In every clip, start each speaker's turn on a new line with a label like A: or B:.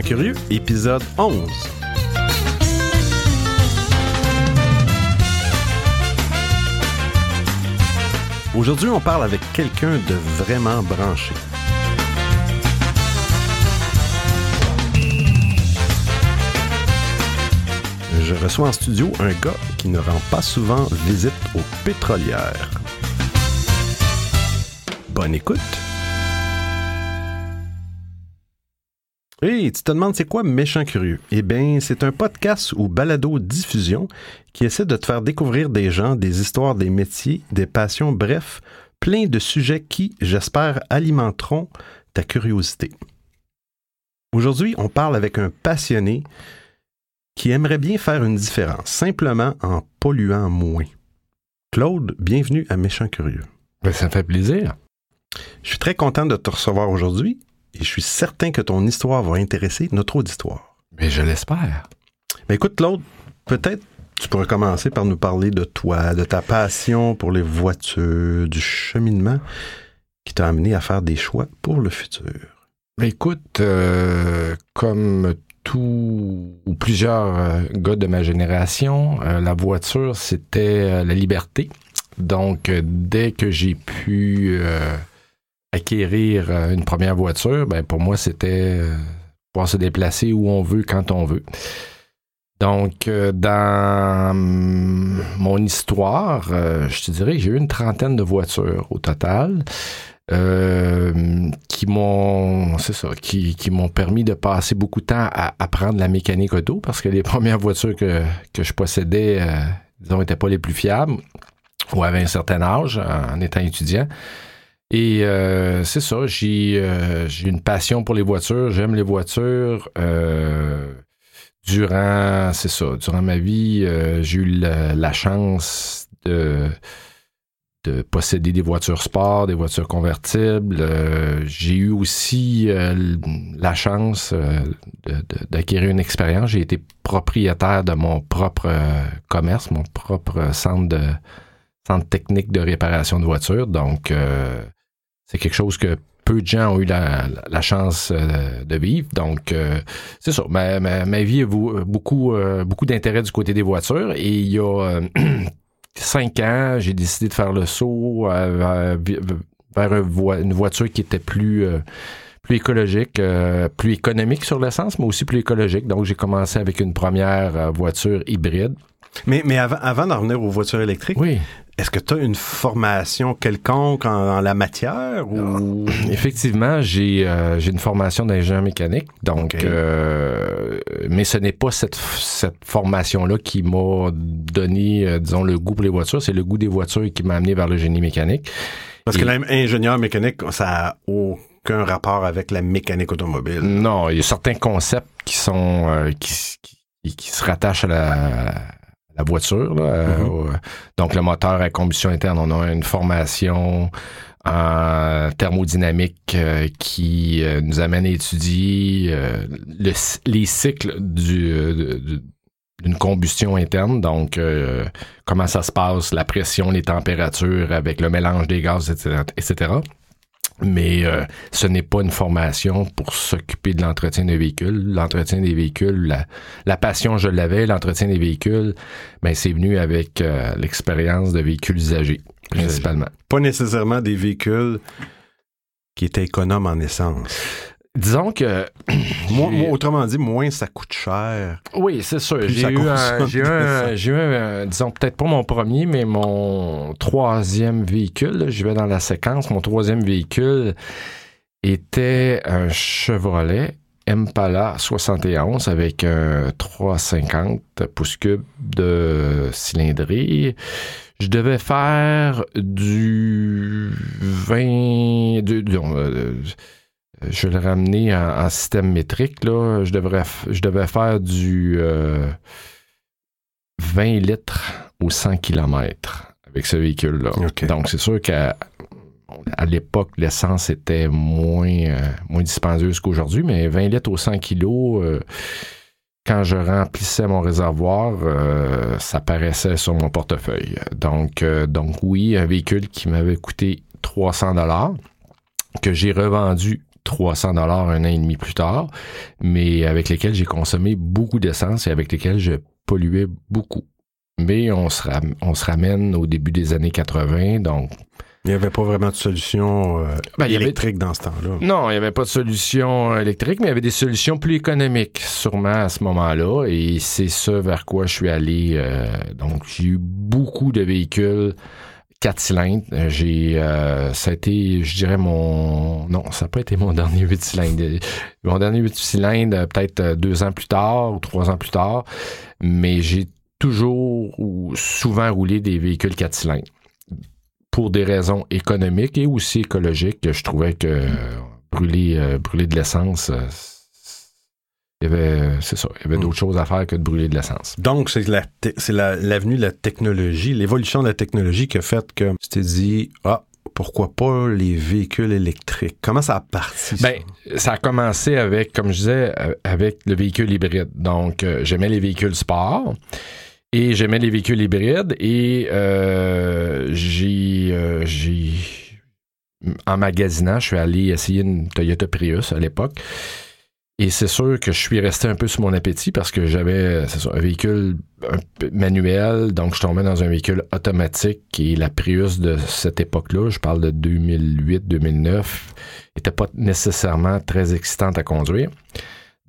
A: Curieux, épisode 11. Aujourd'hui, on parle avec quelqu'un de vraiment branché. Je reçois en studio un gars qui ne rend pas souvent visite aux pétrolières. Bonne écoute. Hey, tu te demandes c'est quoi Méchant Curieux? Eh bien, c'est un podcast ou balado diffusion qui essaie de te faire découvrir des gens, des histoires, des métiers, des passions, bref, plein de sujets qui, j'espère, alimenteront ta curiosité. Aujourd'hui, on parle avec un passionné qui aimerait bien faire une différence, simplement en polluant moins. Claude, bienvenue à Méchant Curieux.
B: Ben, ça me fait plaisir.
A: Je suis très content de te recevoir aujourd'hui et je suis certain que ton histoire va intéresser notre auditoire.
B: Mais je l'espère.
A: Mais écoute, Claude, peut-être tu pourrais commencer par nous parler de toi, de ta passion pour les voitures, du cheminement qui t'a amené à faire des choix pour le futur.
B: Écoute, euh, comme tout ou plusieurs euh, gars de ma génération, euh, la voiture, c'était la liberté. Donc, dès que j'ai pu acquérir une première voiture, ben pour moi, c'était pouvoir se déplacer où on veut, quand on veut. Donc, dans mon histoire, je te dirais que j'ai eu une trentaine de voitures au total. Euh, qui m'ont permis de passer beaucoup de temps à apprendre la mécanique auto parce que les premières voitures que, je possédais euh, disons n'étaient pas les plus fiables ou avaient un certain âge en, étant étudiant et euh, c'est ça j'ai j'ai une passion pour les voitures j'aime les voitures durant c'est ça durant ma vie j'ai eu la chance de de posséder des voitures sport, des voitures convertibles. Euh, j'ai eu aussi euh, la chance euh, d'acquérir une expérience. J'ai été propriétaire de mon propre commerce, mon propre centre de centre technique de réparation de voitures. Donc, c'est quelque chose que peu de gens ont eu la, chance de vivre. Donc, c'est ça. Ma, ma, vie a beaucoup, beaucoup d'intérêt du côté des voitures. Et il y a cinq ans, j'ai décidé de faire le saut euh, vers, une voiture qui était plus euh, plus écologique, euh, plus économique sur l'essence, mais aussi plus écologique. Donc, j'ai commencé avec une première voiture hybride.
A: Mais, mais avant, avant d'en revenir aux voitures électriques,
B: oui.
A: Est-ce que tu as une formation quelconque en, la matière ou?
B: Effectivement, j'ai euh, j'ai une formation d'ingénieur mécanique, donc euh, mais ce n'est pas cette cette formation là qui m'a donné euh, disons le goût pour les voitures, c'est le goût des voitures qui m'a amené vers le génie mécanique.
A: Parce que l'ingénieur mécanique, ça a aucun rapport avec la mécanique automobile.
B: Non, il y a certains concepts qui sont qui, qui se rattachent à la la voiture. Euh, mm-hmm. donc, le moteur à combustion interne, on a une formation en thermodynamique euh, qui euh, nous amène à étudier les cycles du, d'une combustion interne, donc comment ça se passe, la pression, les températures avec le mélange des gaz, etc. etc mais euh, ce n'est pas une formation pour s'occuper de l'entretien des véhicules. L'entretien des véhicules, la, passion, je l'avais, l'entretien des véhicules, ben, c'est venu avec euh, l'expérience de véhicules usagés, principalement.
A: Pas nécessairement des véhicules qui étaient économes en essence.
B: Disons que.
A: autrement dit, moins ça coûte cher.
B: Oui, c'est sûr. J'ai eu, un, j'ai eu, un, disons, peut-être pas mon premier, mais mon troisième véhicule. Je vais dans la séquence. Mon troisième véhicule était un Chevrolet Impala 71 avec un 350 pouces cubes de cylindrée. Je devais faire du 20. De, je vais le ramener en, système métrique. Là. Je, devrais, je devais faire du 20 euh, litres au 100 km avec ce véhicule-là. Donc, c'est sûr qu'à à l'époque, l'essence était moins, euh, moins dispendieuse qu'aujourd'hui, mais 20 litres au 100 kg, euh, quand je remplissais mon réservoir, ça paraissait sur mon portefeuille. Donc, donc oui, un véhicule qui m'avait coûté 300 dollars que j'ai revendu 300 dollars un an et demi plus tard, mais avec lesquels j'ai consommé beaucoup d'essence et avec lesquels je polluais beaucoup. Mais on se, on se ramène au début des années 80, donc
A: il n'y avait pas vraiment de solution euh, ben, électrique dans ce temps-là.
B: Non, il n'y avait pas de solution électrique, mais il y avait des solutions plus économiques, sûrement à ce moment-là. Et c'est ce vers quoi je suis allé. Euh, donc, j'ai eu beaucoup de véhicules 4 cylindres. J'ai, euh, ça a été, je dirais, mon, non, ça n'a pas été mon dernier 8 cylindres. Mon dernier 8 cylindres, peut-être deux ans plus tard ou trois ans plus tard. Mais j'ai toujours ou souvent roulé des véhicules 4 cylindres pour des raisons économiques et aussi écologiques. Je trouvais que brûler, euh, brûler de l'essence, euh, il y avait, c'est ça, il y avait d'autres choses à faire que de brûler de l'essence.
A: Donc, c'est la, c'est l'avenue de la technologie, l'évolution de la technologie qui a fait que tu t'es dit, ah, pourquoi pas les véhicules électriques? Comment ça a parti?
B: Ça? Ben, ça? a commencé avec, comme je disais, euh, avec le véhicule hybride. Donc, j'aimais les véhicules sport. Et j'aimais les véhicules hybrides et euh, j'ai, euh, j'ai en magasinant, je suis allé essayer une Toyota Prius à l'époque. Et c'est sûr que je suis resté un peu sur mon appétit parce que j'avais un véhicule manuel, donc je tombais dans un véhicule automatique et la Prius de cette époque-là, je parle de 2008-2009, était pas nécessairement très excitante à conduire.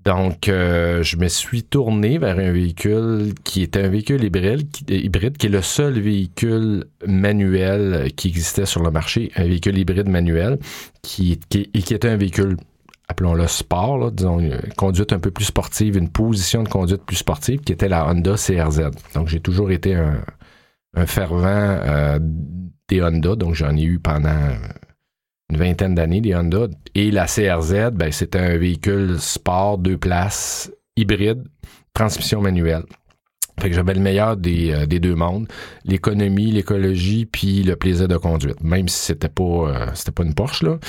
B: Donc, euh, je me suis tourné vers un véhicule qui était un véhicule hybride qui, est le seul véhicule manuel qui existait sur le marché, un véhicule hybride manuel, qui, qui, qui était un véhicule, appelons-le sport, disons, une conduite un peu plus sportive, une position de conduite plus sportive, qui était la Honda CRZ. Donc, j'ai toujours été un, un fervent euh, des Honda, donc j'en ai eu pendant une vingtaine d'années, des Honda. Et la CRZ, ben, c'était un véhicule sport, deux places, hybride, transmission manuelle. Fait que j'avais le meilleur des, euh, des deux mondes, l'économie, l'écologie, puis le plaisir de conduite, même si c'était pas euh, c'était pas une Porsche là.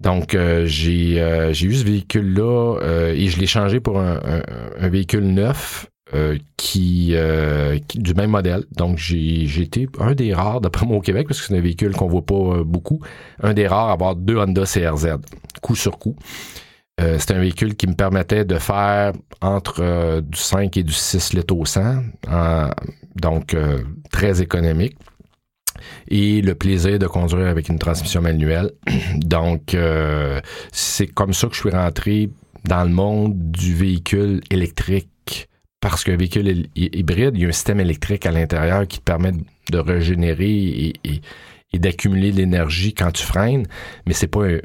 B: Donc euh, j'ai j'ai eu ce véhicule là et je l'ai changé pour un, véhicule neuf qui, du même modèle. Donc j'ai été un des rares, d'après moi au Québec, parce que c'est un véhicule qu'on voit pas beaucoup, un des rares à avoir deux Honda CRZ, coup sur coup. C'est un véhicule qui me permettait de faire entre du 5 et du 6 litres au 100, donc très économique. Et le plaisir de conduire avec une transmission manuelle. donc, c'est comme ça que je suis rentré dans le monde du véhicule électrique parce qu'un véhicule hybride, il y a un système électrique à l'intérieur qui te permet de régénérer et, d'accumuler de l'énergie quand tu freines, mais c'est pas un,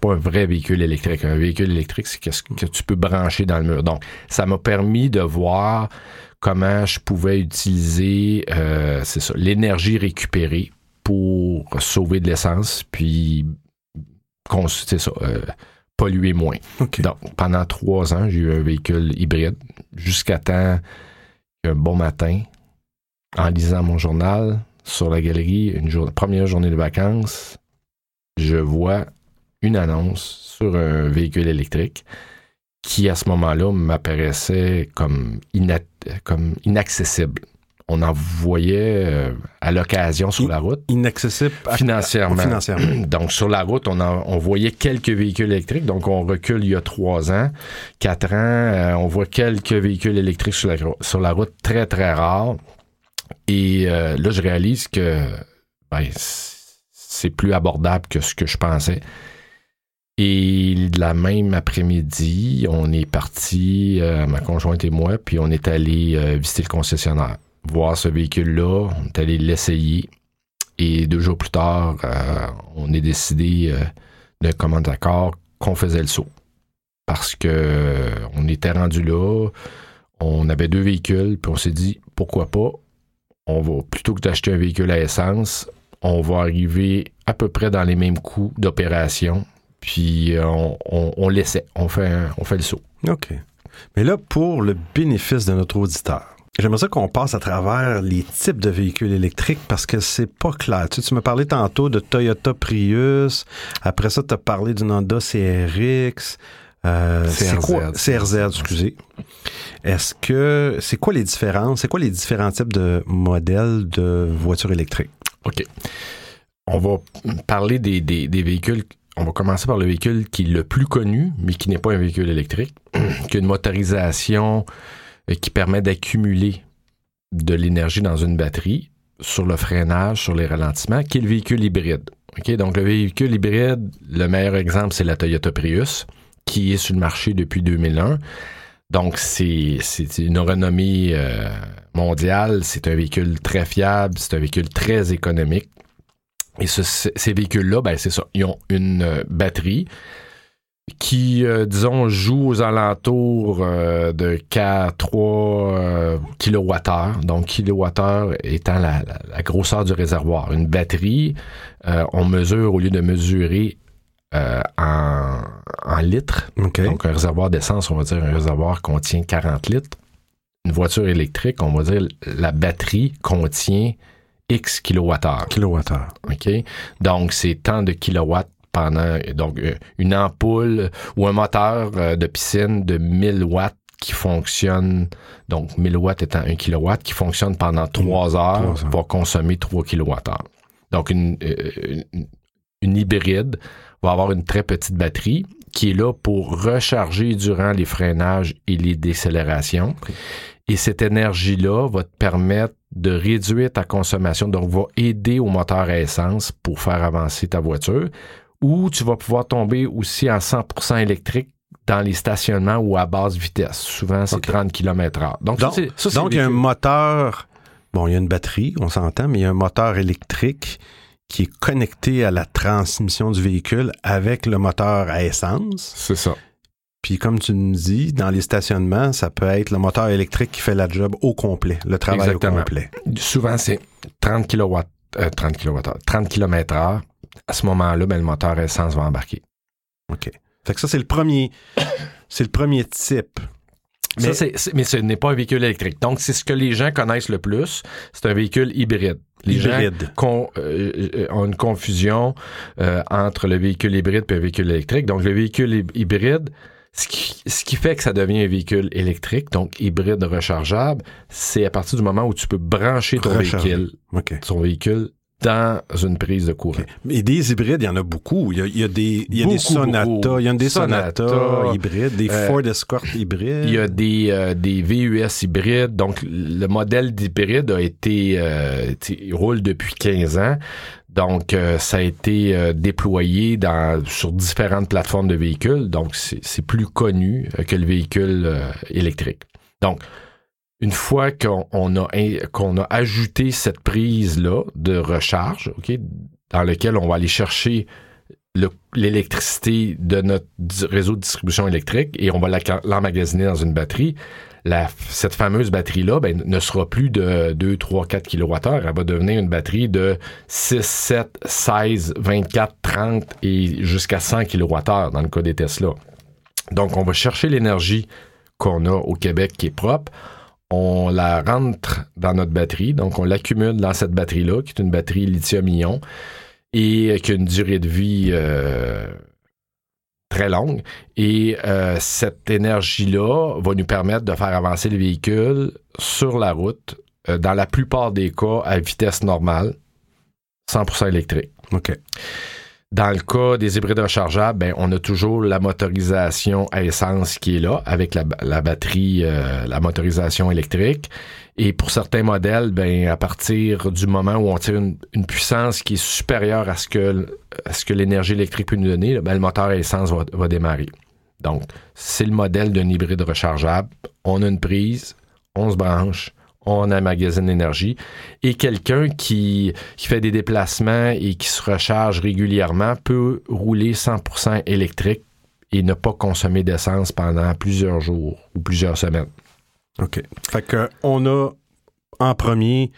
B: pas un vrai véhicule électrique. Un véhicule électrique, c'est ce que tu peux brancher dans le mur. Donc, ça m'a permis de voir comment je pouvais utiliser, euh, c'est ça, l'énergie récupérée pour sauver de l'essence, puis c'est ça, euh, polluer moins. Donc, pendant trois ans, j'ai eu un véhicule hybride jusqu'à temps qu'un bon matin, en lisant mon journal sur la galerie, une première journée de vacances, je vois une annonce sur un véhicule électrique qui, à ce moment-là, m'apparaissait comme, comme inaccessible on en voyait euh, à l'occasion sur la route.
A: Inaccessible
B: financièrement. Donc, sur la route, on, on voyait quelques véhicules électriques. Donc, on recule il y a trois ans, quatre ans. Euh, on voit quelques véhicules électriques sur la, sur la route, très, très rares. Et euh, là, je réalise que ben, c'est plus abordable que ce que je pensais. Et la même après-midi, on est parti, ma conjointe et moi, puis on est allé visiter le concessionnaire voir ce véhicule-là. On est allé l'essayer. Et deux jours plus tard, euh, on est décidé euh, de commun d'accord qu'on faisait le saut. Parce que euh, on était rendu là, on avait deux véhicules, puis on s'est dit pourquoi pas, on va plutôt que d'acheter un véhicule à essence, on va arriver à peu près dans les mêmes coûts d'opération, puis on, on, l'essaie, on fait, on fait le saut.
A: OK. Mais là, pour le bénéfice de notre auditeur, J'aimerais ça qu'on passe à travers les types de véhicules électriques parce que c'est pas clair. Tu, tu m'as parlé tantôt de Toyota Prius. Après ça, tu as parlé d'une Honda CRX. Euh, CRZ. Quoi? CRZ, excusez. Est-ce que c'est quoi les différences? C'est quoi les différents types de modèles de voitures électriques?
B: OK. On va parler des, des, des véhicules on va commencer par le véhicule qui est le plus connu, mais qui n'est pas un véhicule électrique, qui a une motorisation euh, qui permet d'accumuler de l'énergie dans une batterie sur le freinage, sur les ralentissements, qui est le véhicule hybride. OK? Donc, le véhicule hybride, le meilleur exemple, c'est la Toyota Prius, qui est sur le marché depuis 2001. Donc, c'est une renommée euh, mondiale. C'est un véhicule très fiable, c'est un véhicule très économique. Et ces véhicules-là, ben, c'est ça. Ils ont une euh, batterie qui, euh, disons, joue aux alentours de 4, 3 kWh. Donc, kWh étant la, grosseur du réservoir. Une batterie, on mesure, au lieu de mesurer en, litres, donc un réservoir d'essence, on va dire un réservoir contient 40 litres. Une voiture électrique, on va dire la batterie contient X kilowattheures.
A: Kilowattheures.
B: OK? Donc, c'est tant de kilowatts pendant. Donc, euh, une ampoule ou un moteur euh, de piscine de 1000 watts qui fonctionne, donc 1000 watts étant 1 kilowatt, qui fonctionne pendant 3 heures, va consommer 3 kilowattheures. Donc, une, euh, une, hybride va avoir une très petite batterie qui est là pour recharger durant les freinages et les décélérations. Et cette énergie-là va te permettre de réduire ta consommation, donc va aider au moteur à essence pour faire avancer ta voiture, ou tu vas pouvoir tomber aussi en 100% électrique dans les stationnements ou à basse vitesse. Souvent, c'est 30 km h
A: Donc, donc, il y a un moteur, bon, il y a une batterie, on s'entend, mais il y a un moteur électrique qui est connecté à la transmission du véhicule avec le moteur à essence.
B: C'est ça.
A: Puis comme tu nous dis, dans les stationnements, ça peut être le moteur électrique qui fait la job au complet, le travail au complet.
B: Souvent, c'est 30 kW, 30 kW, 30 km heure. À ce moment-là, ben, le moteur essence va embarquer.
A: OK. Fait que ça, c'est le premier, c'est le premier type.
B: Mais, mais ce n'est pas un véhicule électrique. Donc, c'est ce que les gens connaissent le plus. C'est un véhicule hybride. Les hybride. gens euh, euh, ont une confusion euh, entre le véhicule hybride et le véhicule électrique. Donc, le véhicule hybride, ce qui, fait que ça devient un véhicule électrique, donc hybride rechargeable, c'est à partir du moment où tu peux brancher ton véhicule, ton véhicule dans une prise de courant.
A: Mais des hybrides, il y en a beaucoup. Il y a, des, il y a des Sonata, il y a des Sonata, hybrides, des euh, Ford Escort hybrides.
B: Il y a des, euh, des VUS hybrides. Donc, le modèle d'hybride a été, euh, il roule depuis 15 ans. Donc, ça a été déployé dans, sur différentes plateformes de véhicules. Donc, c'est plus connu que le véhicule électrique. Donc, une fois qu'on a, qu'on a ajouté cette prise-là de recharge, OK, dans lequel on va aller chercher l'électricité de notre réseau de distribution électrique et on va l'emmagasiner dans une batterie, la, cette fameuse batterie-là ben, ne sera plus de 2, 3, 4 kWh. Elle va devenir une batterie de 6, 7, 16, 24, 30 et jusqu'à 100 kWh dans le cas des Tesla. Donc, on va chercher l'énergie qu'on a au Québec qui est propre on la rentre dans notre batterie, donc on l'accumule dans cette batterie-là, qui est une batterie lithium-ion, et qui a une durée de vie euh, très longue. Et euh, cette énergie-là va nous permettre de faire avancer le véhicule sur la route, euh, dans la plupart des cas à vitesse normale, 100% électrique. Dans le cas des hybrides rechargeables, ben, on a toujours la motorisation à essence qui est là avec la, batterie, euh, la motorisation électrique. Et pour certains modèles, ben, à partir du moment où on tire une, puissance qui est supérieure à ce que, ce que l'énergie électrique peut nous donner, ben, le moteur à essence va, va démarrer. Donc, c'est le modèle d'un hybride rechargeable. On a une prise, on se branche, on a magasin d'énergie. Et quelqu'un qui, fait des déplacements et qui se recharge régulièrement peut rouler 100% électrique et ne pas consommer d'essence pendant plusieurs jours ou plusieurs semaines.
A: OK. Fait que on a en premier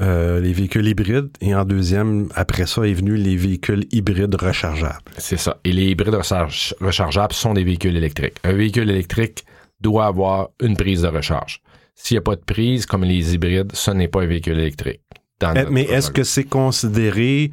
A: euh, les véhicules hybrides et en deuxième, après ça, est venu les véhicules hybrides rechargeables.
B: C'est ça. Et les hybrides rechargeables sont des véhicules électriques. Un véhicule électrique doit avoir une prise de recharge. S'il n'y a pas de prise, comme les hybrides, ce n'est pas un véhicule électrique.
A: Mais est-ce que c'est considéré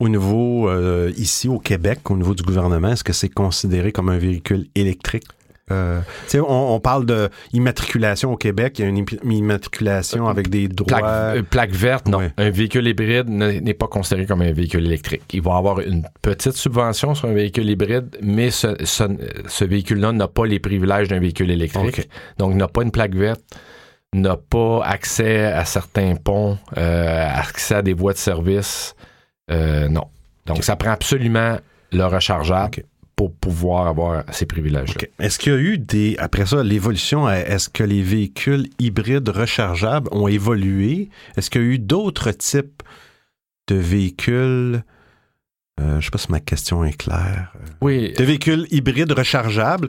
A: au niveau, euh, ici au Québec, au niveau du gouvernement, est-ce que c'est considéré comme un véhicule électrique? Euh, on, on parle de immatriculation au Québec. Il y a une im- immatriculation avec des droits.
B: Plaque, euh, plaque verte, non.
A: Ouais.
B: Un véhicule hybride n'est pas considéré comme un véhicule électrique. Il va avoir une petite subvention sur un véhicule hybride, mais ce, ce, ce véhicule-là n'a pas les privilèges d'un véhicule électrique.
A: Ok.
B: Donc, n'a pas une plaque verte, n'a pas accès à certains ponts, euh, accès à des voies de service. Euh, non. Donc, ça prend absolument le rechargeable. Pour pouvoir avoir ces privilèges-là.
A: OK. Est-ce qu'il y a eu des. Après ça, l'évolution, est-ce que les véhicules hybrides rechargeables ont évolué? Est-ce qu'il y a eu d'autres types de véhicules? Euh, je sais pas si ma question est claire. Euh,
B: Oui,
A: De véhicules hybrides rechargeables?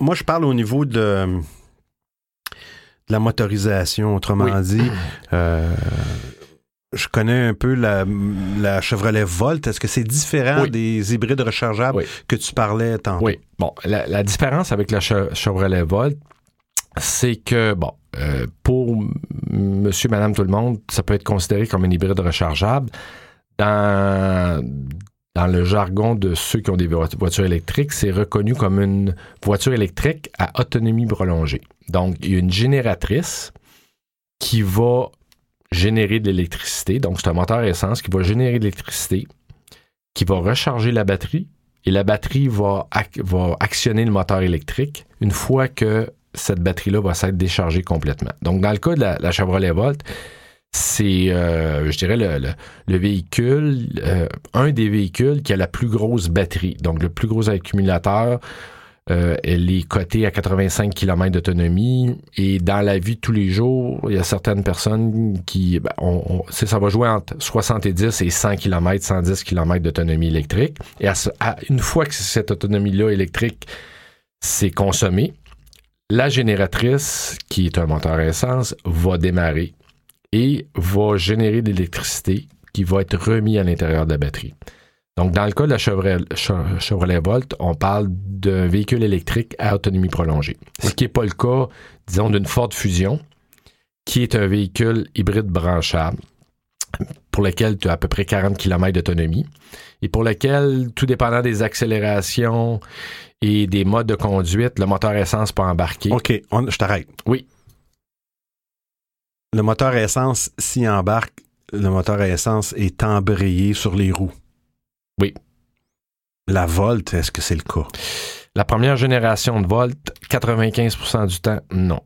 A: Moi, je parle au niveau de, de la motorisation. Autrement
B: Oui.
A: dit, euh, je connais un peu la, la Chevrolet Volt. Est-ce que c'est différent
B: Oui.
A: des hybrides rechargeables
B: Oui.
A: que tu parlais tantôt?
B: Oui. Bon, la, la différence avec la Che- Chevrolet Volt, c'est que, bon, euh, pour monsieur, madame, tout le monde, ça peut être considéré comme un hybride rechargeable. Dans, dans le jargon de ceux qui ont des vo- voitures électriques, c'est reconnu comme une voiture électrique à autonomie prolongée. Donc, il y a une génératrice qui va générer de l'électricité. Donc, c'est un moteur essence qui va générer de l'électricité, qui va recharger la batterie et la batterie va, ac- va actionner le moteur électrique une fois que cette batterie-là va s'être déchargée complètement. Donc, dans le cas de la, Chevrolet Volt, c'est, euh, je dirais, le, le- le véhicule, euh, un des véhicules qui a la plus grosse batterie, donc le plus gros accumulateur. Euh, elle est cotée à 85 km d'autonomie et dans la vie de tous les jours, il y a certaines personnes qui, ben, on, on- ça va jouer entre 70 et 100 km, 110 km d'autonomie électrique. Et à- une fois que cette autonomie-là électrique s'est consommée, la génératrice, qui est un moteur à essence, va démarrer et va générer de l'électricité qui va être remis à l'intérieur de la batterie. Donc, dans le cas de la Chevrolet, Che- Chevrolet Volt, on parle d'un véhicule électrique à autonomie prolongée. Ce qui n'est pas le cas, disons, d'une Ford Fusion, qui est un véhicule hybride branchable pour lequel tu as à peu près 40 km d'autonomie et pour lequel, tout dépendant des accélérations et des modes de conduite, le moteur essence peut embarquer.
A: OK, on- je t'arrête.
B: Oui.
A: Le moteur à essence, s'il embarque, le moteur à essence est embrayé sur les roues.
B: Oui.
A: La Volt, est-ce que c'est le cas?
B: La première génération de Volt, 95% du temps, non.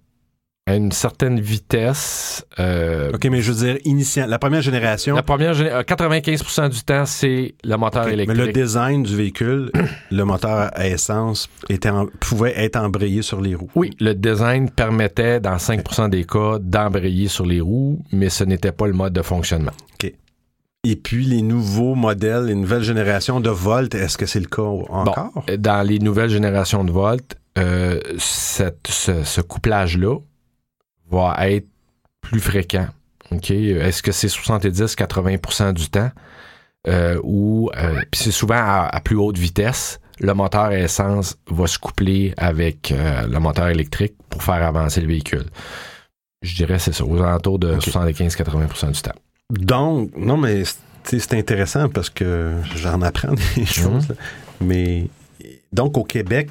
B: À une certaine vitesse, euh,
A: OK, mais je veux dire, initial, la première génération,
B: la première géné- euh, 95% du temps, c'est le moteur
A: OK, mais
B: électrique.
A: le design du véhicule, le moteur à essence était en- pouvait être embrayé sur les roues.
B: Oui, le design permettait, dans 5% des cas, d'embrayer sur les roues, mais ce n'était pas le mode de fonctionnement.
A: Et puis, les nouveaux modèles, les nouvelles générations de Volt, est-ce que c'est le cas encore?
B: Dans les nouvelles générations de Volt, euh, cette- ce, ce couplage-là va être plus fréquent. Est-ce que c'est 70-80% du temps? Euh, ou euh, c'est souvent à, à plus haute vitesse, le moteur à essence va se coupler avec euh, le moteur électrique pour faire avancer le véhicule. Je dirais c'est ça, aux alentours de
A: OK.
B: 75-80% du temps.
A: Donc, non, mais c'est intéressant parce que j'en apprends des choses. Mais donc, au Québec,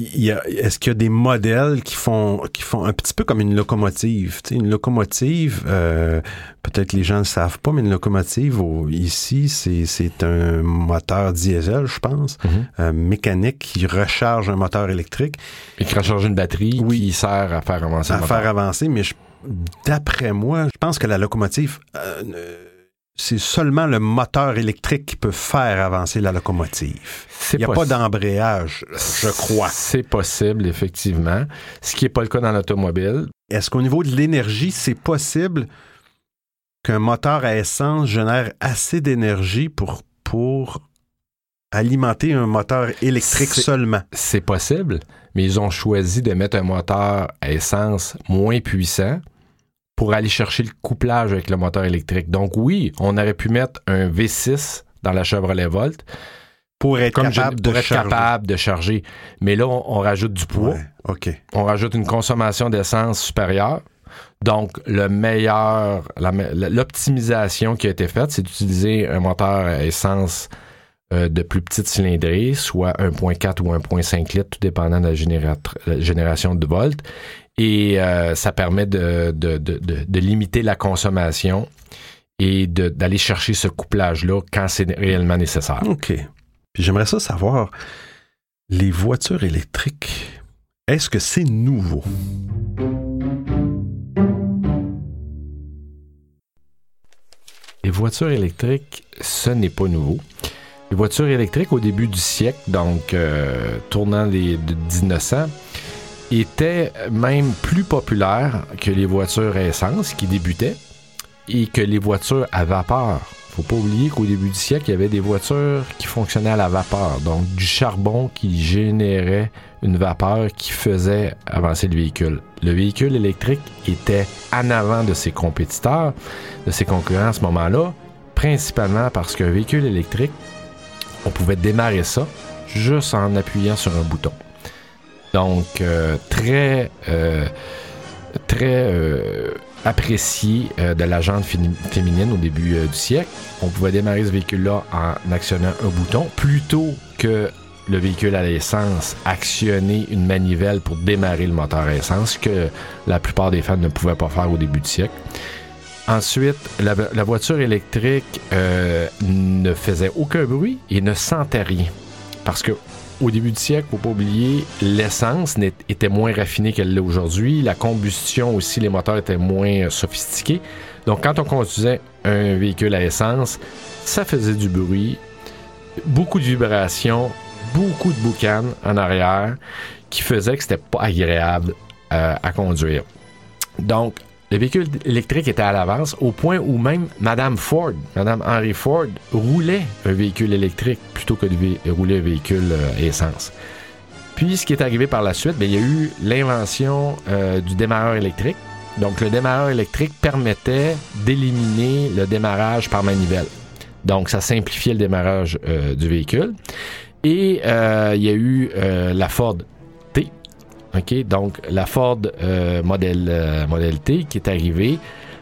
A: il y a- est-ce qu'il y a des modèles qui font, qui font un petit peu comme une locomotive? Tu sais, une locomotive, euh, peut-être les gens ne le savent pas, mais une locomotive, ici, c'est, un moteur diesel, je pense,
B: Mhm.
A: euh, mécanique qui recharge un moteur électrique
B: Et qui recharge une batterie
A: Oui.
B: qui sert à faire avancer
A: à
B: le moteur.
A: faire avancer. Mais je- d'après moi, je pense que la locomotive, euh, c'est seulement le moteur électrique qui peut faire avancer la locomotive. Il n'y a pas d'embrayage, je crois.
B: C'est possible, effectivement. Ce qui n'est pas le cas dans l'automobile.
A: Est-ce qu'au niveau de l'énergie, c'est possible qu'un moteur à essence génère assez d'énergie pour, pour alimenter un moteur électrique seulement?
B: C'est possible, mais ils ont choisi de mettre un moteur à essence moins puissant pour aller chercher le couplage avec le moteur électrique. Donc oui, on aurait pu mettre un V6 dans la Chevrolet Volt
A: Pour être
B: comme
A: capable
B: je-
A: de
B: être
A: charger.
B: capable de charger. Mais là, on, on rajoute du poids,
A: Ouais, OK.
B: on rajoute une consommation d'essence supérieure. Donc, le meilleur, l'optimisation qui a été faite, c'est d'utiliser un moteur à essence euh, de plus petite cylindrée, soit 1.4 ou 1.5 litres, tout dépendant de la, génération de volts. Et euh, ça permet de, de, de, de, limiter la consommation et d'aller chercher ce couplage-là quand c'est réellement nécessaire.
A: OK. Puis j'aimerais ça savoir, les voitures électriques, est-ce que c'est nouveau?
B: Les voitures électriques, ce n'est pas nouveau. Les voitures électriques au début du siècle, donc euh, tournant des, de 1900, étaient même plus populaires que les voitures à essence qui débutaient et que les voitures à vapeur. Faut pas oublier qu'au début du siècle, il y avait des voitures qui fonctionnaient à la vapeur, donc du charbon qui générait une vapeur qui faisait avancer le véhicule. Le véhicule électrique était en avant de ses compétiteurs, de ses concurrents à ce moment-là, principalement parce qu'un véhicule électrique on pouvait démarrer ça juste en appuyant sur un bouton. Donc, euh, très, euh, euh, apprécié de la jante féminine au début du siècle. On pouvait démarrer ce véhicule-là en actionnant un bouton plutôt que le véhicule à l'essence actionner une manivelle pour démarrer le moteur à essence, que la plupart des fans ne pouvaient pas faire au début du siècle. Ensuite, la, voiture électrique ne faisait aucun bruit et ne sentait rien. Parce que au début du siècle, faut pas oublier, l'essence était moins raffinée qu'elle l'est aujourd'hui. La combustion aussi, les moteurs étaient moins sophistiqués. Donc, quand on conduisait un véhicule à essence, ça faisait du bruit, beaucoup de vibrations, beaucoup de boucanes en arrière, qui faisait que c'était pas agréable euh, à conduire. Donc, le véhicule électrique était à l'avance au point où même Madame Ford, Madame Henry Ford, roulait un véhicule électrique plutôt que de rouler un véhicule euh, essence. Puis, ce qui est arrivé par la suite, il y a eu l'invention euh, du démarreur électrique. Donc, le démarreur électrique permettait d'éliminer le démarrage par manivelle. Donc, ça simplifiait le démarrage euh, du véhicule. Et il y a eu la Ford OK? Donc, la Ford euh, modèle, euh, T qui est arrivée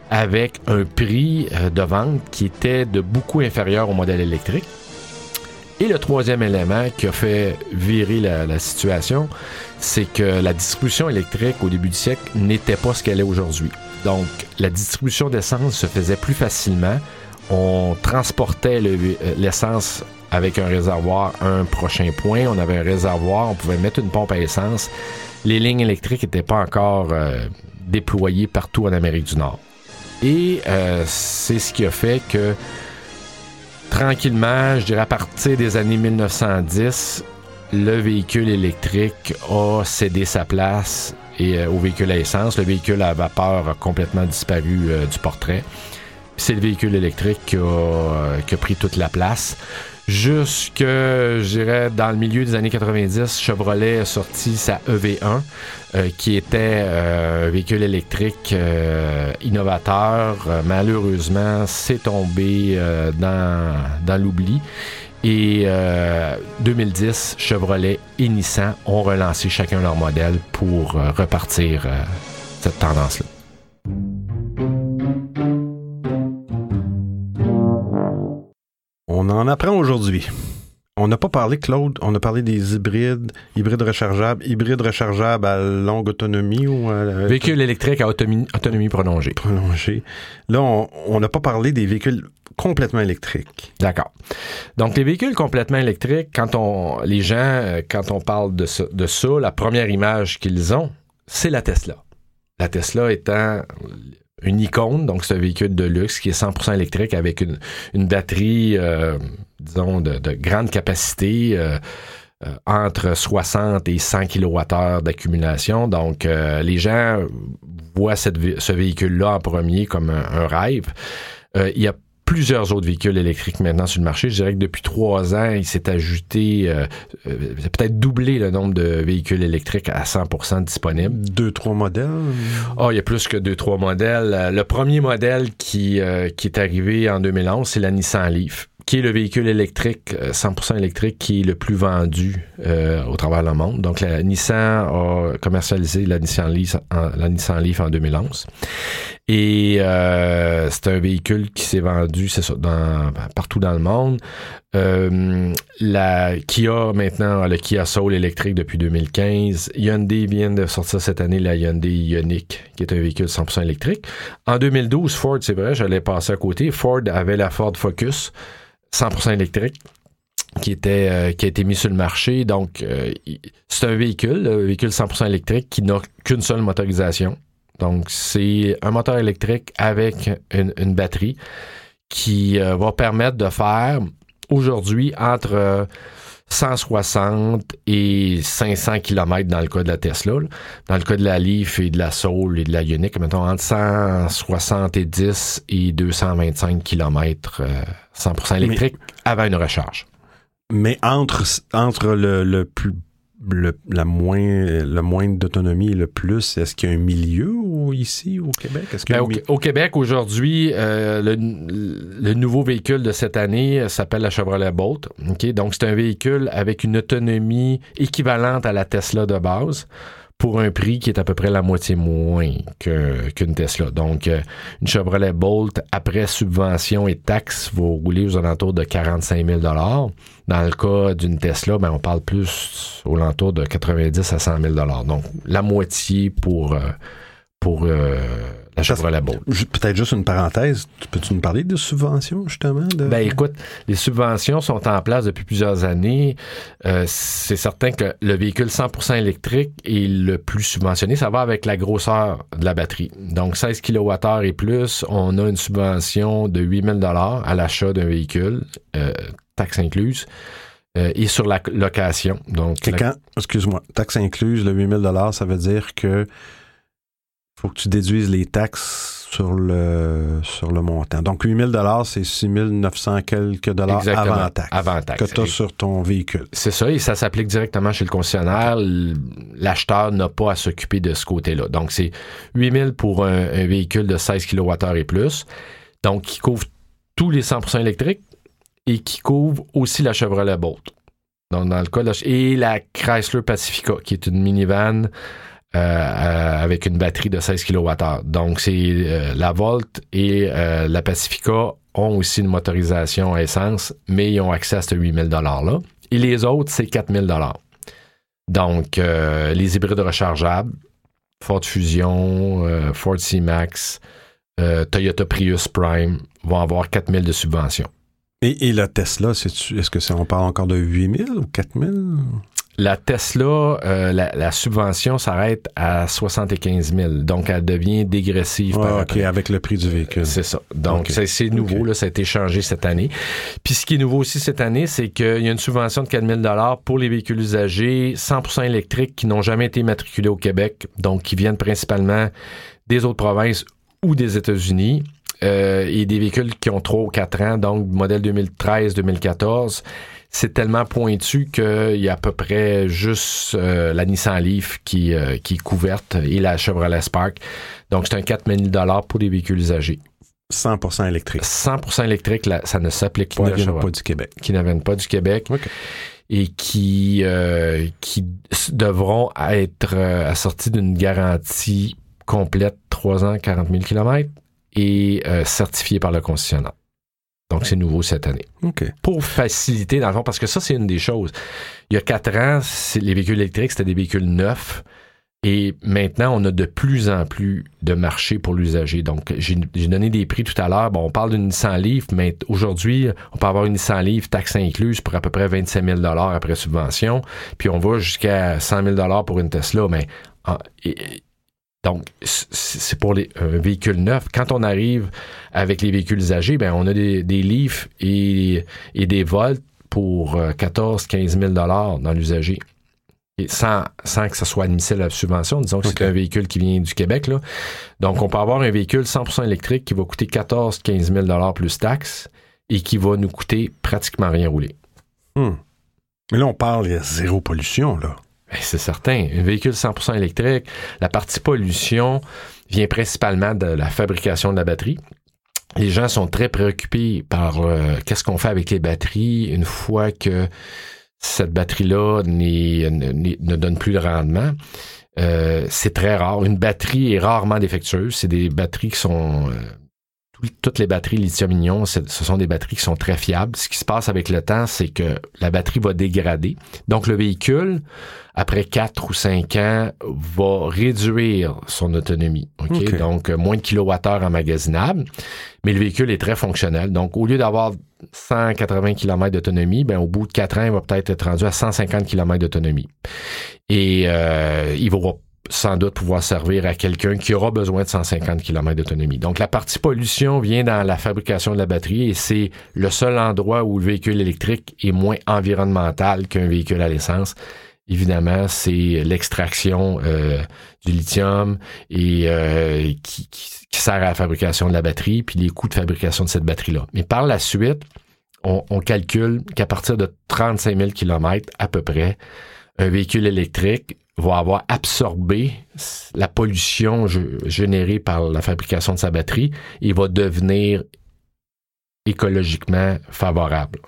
B: avec un prix euh, de vente qui était de beaucoup inférieur au modèle électrique. Et le troisième élément qui a fait virer la, situation, c'est que la distribution électrique au début du siècle n'était pas ce qu'elle est aujourd'hui. Donc, la distribution d'essence se faisait plus facilement. On transportait l'essence avec un réservoir à un prochain point. On avait un réservoir, on pouvait mettre une pompe à essence les lignes électriques n'étaient pas encore euh, déployées partout en Amérique du Nord. Et euh, c'est ce qui a fait que tranquillement, je dirais à partir des années 1910, le véhicule électrique a cédé sa place et, euh, au véhicule à essence. Le véhicule à vapeur a complètement disparu du portrait. C'est le véhicule électrique qui a, pris toute la place jusque, je dirais, dans le milieu des années 90, Chevrolet a sorti sa EV1, euh, qui était euh, un véhicule électrique euh, innovateur. malheureusement, c'est tombé dans, dans l'oubli. Et 2010, Chevrolet et Nissan ont relancé chacun leur modèle pour repartir cette tendance-là.
A: On en apprend aujourd'hui. On n'a pas parlé, Claude, on a parlé des hybrides, hybrides rechargeables, hybrides rechargeables à longue autonomie ou...
B: À... Véhicules électriques à autonomie, prolongée.
A: Prolongée. Là, on n'a pas parlé des véhicules complètement électriques.
B: D'accord. Donc, les véhicules complètement électriques, quand on, les gens, euh, quand on parle de ça, de ça la première image qu'ils ont, c'est la Tesla. La Tesla étant une icône, donc un véhicule de luxe qui est 100% électrique avec une, une batterie, euh, disons, de, de, grande capacité. Euh, euh entre 60 et 100 kWh d'accumulation. Donc, euh, les gens voient ce véhicule-là en premier comme un, rêve. il a plusieurs autres véhicules électriques maintenant sur le marché. Je dirais que depuis trois ans, il s'est ajouté, euh, euh peut-être doublé le nombre de véhicules électriques à 100% disponibles.
A: Deux, trois modèles?
B: Oh, il y a plus que deux, trois modèles. Euh, le premier modèle qui, euh, qui est arrivé en 2011, c'est la Nissan Leaf qui est le véhicule électrique, 100% électrique, qui est le plus vendu euh, au travers le monde. Donc, la Nissan a commercialisé la Nissan Leaf en, la Nissan Leaf en 2011. Et euh, c'est un véhicule qui s'est vendu, partout dans le monde. Euh, la Kia maintenant, le Kia Soul électrique depuis 2015. Hyundai vient de sortir cette année la Hyundai Ioniq, qui est un véhicule 100% électrique. En 2012, Ford, c'est vrai, j'allais passer à côté. Ford avait la Ford Focus 100% électrique qui était euh, qui a été mis sur le marché. Donc, c'est un véhicule, un véhicule 100% électrique qui n'a qu'une seule motorisation. Donc, c'est un moteur électrique avec une, batterie qui euh, va permettre de faire aujourd'hui entre 160 et 500 km dans le cas de la Tesla. Dans le cas de la Leaf et de la Soul et de la Ioniq, mettons entre 170 et 225 km 100% électrique avant une recharge.
A: Mais entre, entre le, le plus le, la moins, le moins d'autonomie et le plus, est-ce qu'il y a un milieu ici au Québec?
B: Ben, au, Québec, aujourd'hui, euh, le, le, nouveau véhicule de cette année s'appelle la Chevrolet Bolt. Okay? Donc, c'est un véhicule avec une autonomie équivalente à la Tesla de base pour un prix qui est à peu près la moitié moins qu'une Tesla. Donc, euh, une Chevrolet Bolt, après subvention et taxes, va rouler aux alentours de 45 000 Dans le cas d'une Tesla, ben, on parle plus aux alentours de 90 à 100 000 Donc, la moitié pour, euh, pour euh, la Chevrolet.
A: Peut-être juste une parenthèse. Peux-tu nous parler de subventions, justement?
B: Ben, écoute, les subventions sont en place depuis plusieurs années. Euh, c'est certain que le véhicule 100% électrique est le plus subventionné. Ça va avec la grosseur de la batterie. Donc, 16 kWh et plus, on a une subvention de 8000 dollars à l'achat d'un véhicule, euh, taxe incluse. Euh, et sur la location. Donc,
A: excuse-moi, taxe incluse, le 8000 dollars, ça veut dire que faut que tu déduises les taxes sur le sur le montant. Donc 8000 dollars, c'est 6900 quelques dollars avant taxe.
B: Avant
A: Que tu as sur ton véhicule.
B: C'est ça et ça s'applique directement chez le concessionnaire. L'acheteur n'a pas à s'occuper de ce côté-là. Donc c'est 8000 pour un, véhicule de 16 kWh et plus. Donc qui couvre tous les 100% électriques et qui couvre aussi la Chevrolet Bolt. Donc dans le cas de et la Chrysler Pacifica qui est une minivan euh, euh, avec une batterie de 16 kWh. Donc, c'est euh, la Volt et la Pacifica ont aussi une motorisation à essence, mais ils ont accès à ce 8000 $-là. Et les autres, c'est 4000 Donc, les hybrides rechargeables, Ford Fusion, Ford C-Max, Toyota Prius Prime vont avoir 4000 de subvention.
A: Et, la Tesla, est-ce que c'est, on parle encore de 8000 ou 4000?
B: La Tesla, euh, la, subvention s'arrête à 75 000. Donc, elle devient dégressive.
A: OK, avec le prix du véhicule.
B: C'est ça. Donc, c'est nouveau. Là, ça a été changé cette année. Puis, ce qui est nouveau aussi cette année, c'est qu'il y a une subvention de 4 000 pour les véhicules usagés 100% électriques qui n'ont jamais été matriculés au Québec, donc qui viennent principalement des autres provinces ou des États-Unis. Euh, et des véhicules qui ont 3 ou 4 ans, donc modèle 2013-2014 c'est tellement pointu qu'il y a à peu près juste euh, la Nissan Leaf qui, euh, qui est couverte et la Chevrolet Spark. Donc, c'est un 4 000 pour les véhicules usagés.
A: 100% électrique.
B: 100% électrique, ça ne s'applique
A: pas. Qui pas du Québec.
B: Qui ne viennent pas du Québec. Et qui, euh, qui devront être assortis d'une garantie complète 3 ans, 40 000 km et certifiés par le concessionnaire. Donc, c'est nouveau cette année. Pour faciliter, dans le fond, parce que ça, c'est une des choses. Il y a quatre ans, les véhicules électriques, c'était des véhicules neufs. Et maintenant, on a de plus en plus de marché pour l'usager. Donc, j'ai donné des prix tout à l'heure. Bon, on parle d'une Nissan Leaf, mais aujourd'hui, on peut avoir une Nissan Leaf, taxe incluse, pour à peu près 27 000 après subvention. Puis on va jusqu'à 100 000 pour une Tesla. Mais donc, c'est pour les, un véhicule neuf. Quand on arrive avec les véhicules usagés, ben, on a des, des Leaf et, et des Volt pour 14 15 000 dans l'usager. Sans, sans que ce soit admissible à la subvention, disons que c'est un véhicule qui vient du Québec. Là. Donc, on peut avoir un véhicule 100% électrique qui va coûter 14 15 000 plus taxes et qui va nous coûter pratiquement rien rouler.
A: Hmm. Mais là, on parle, il y a zéro pollution, là.
B: Ben, c'est certain. Un véhicule 100% électrique, la partie pollution vient principalement de la fabrication de la batterie. Les gens sont très préoccupés par euh, qu'est-ce qu'on fait avec les batteries une fois que cette batterie-là ne donne plus de rendement. Euh, c'est très rare. Une batterie est rarement défectueuse. C'est des batteries qui sont euh, toutes les batteries lithium-ion, ce sont des batteries qui sont très fiables. Ce qui se passe avec le temps, c'est que la batterie va dégrader. Donc, le véhicule, après 4 ou 5 ans, va réduire son autonomie. OK? Donc, moins de kilowattheures emmagasinable. Mais le véhicule est très fonctionnel. Donc, au lieu d'avoir 180 km d'autonomie, ben, au bout de 4 ans, il va peut-être être rendu à 150 km d'autonomie. Et euh, il va sans doute pouvoir servir à quelqu'un qui aura besoin de 150 km d'autonomie. Donc la partie pollution vient dans la fabrication de la batterie et c'est le seul endroit où le véhicule électrique est moins environnemental qu'un véhicule à l'essence. Évidemment, c'est l'extraction euh, du lithium et euh, qui, sert à la fabrication de la batterie, puis les coûts de fabrication de cette batterie-là. Mais par la suite, on, on calcule qu'à partir de 35 000 km à peu près, un véhicule électrique va avoir absorbé la pollution générée par la fabrication de sa batterie et va devenir écologiquement favorable.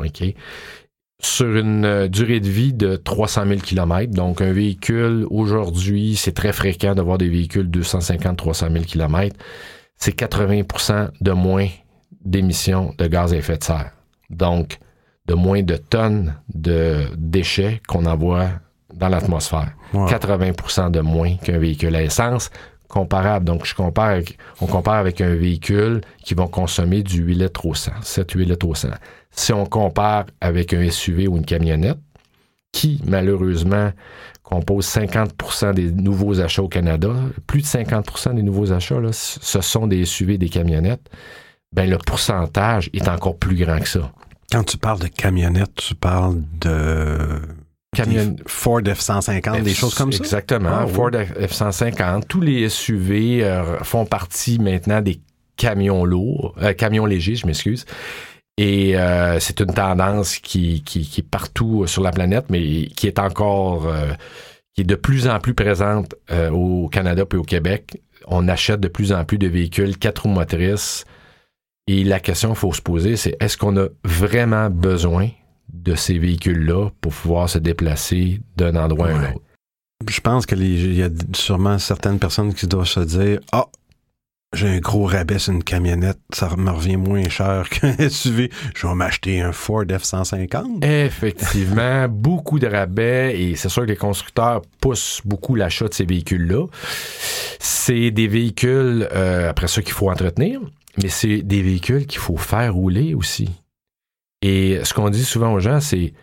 B: Sur une euh, durée de vie de 300 000 km, donc un véhicule, aujourd'hui, c'est très fréquent d'avoir des véhicules 250-300 000 km, c'est 80% de moins d'émissions de gaz à effet de serre. Donc, de moins de tonnes de déchets qu'on envoie dans l'atmosphère. 80% de moins qu'un véhicule à essence comparable. Donc, je compare on compare avec un véhicule qui va consommer du 8 litres au 100, 7-8 litres au 100. Si on compare avec un SUV ou une camionnette, qui, malheureusement, compose 50% des nouveaux achats au Canada, plus de 50% des nouveaux achats, là, ce sont des SUV, des camionnettes, ben le pourcentage est encore plus grand que ça.
A: Quand tu parles de camionnettes, tu parles de Camion... Ford F-150, des choses comme ça?
B: Exactement. Ah, Ford F-150. Tous les SUV euh, font partie maintenant des camions lourds, euh, camions légers, je m'excuse. Et euh, c'est une tendance qui, qui, qui, est partout sur la planète, mais qui est encore, qui est de plus en plus présente au Canada et au Québec. On achète de plus en plus de véhicules quatre roues motrices. Et la question qu'il faut se poser, c'est est-ce qu'on a vraiment besoin de ces véhicules-là pour pouvoir se déplacer d'un endroit à un autre.
A: Je pense qu'il y a sûrement certaines personnes qui doivent se dire Ah, j'ai un gros rabais sur une camionnette, ça me revient moins cher qu'un SUV. Je vais m'acheter un Ford F-150.
B: Effectivement, beaucoup de rabais et c'est sûr que les constructeurs poussent beaucoup l'achat de ces véhicules-là. C'est des véhicules, euh, après ça, qu'il faut entretenir, mais c'est des véhicules qu'il faut faire rouler aussi. Et ce qu'on dit souvent aux gens, c'est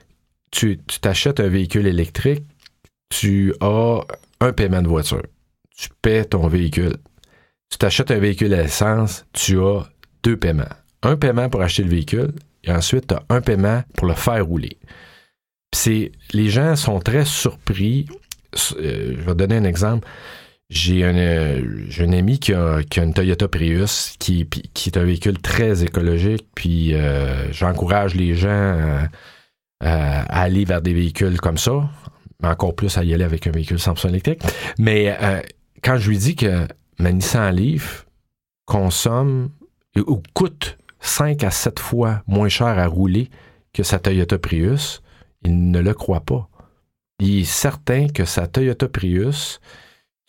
B: tu t'achètes un véhicule électrique, tu as un paiement de voiture. Tu paies ton véhicule. Tu t'achètes un véhicule à essence, tu as deux paiements. Un paiement pour acheter le véhicule et ensuite tu as un paiement pour le faire rouler. C'est les gens sont très surpris. Euh, je vais donner un exemple. J'ai un, euh, un ami qui a, qui a, une Toyota Prius qui, qui est un véhicule très écologique, puis euh, j'encourage les gens euh, à aller vers des véhicules comme ça, encore plus à y aller avec un véhicule 100% électrique. Mais quand je lui dis que ma Nissan Leaf consomme ou coûte 5 à 7 fois moins cher à rouler que sa Toyota Prius, il ne le croit pas. Il est certain que sa Toyota Prius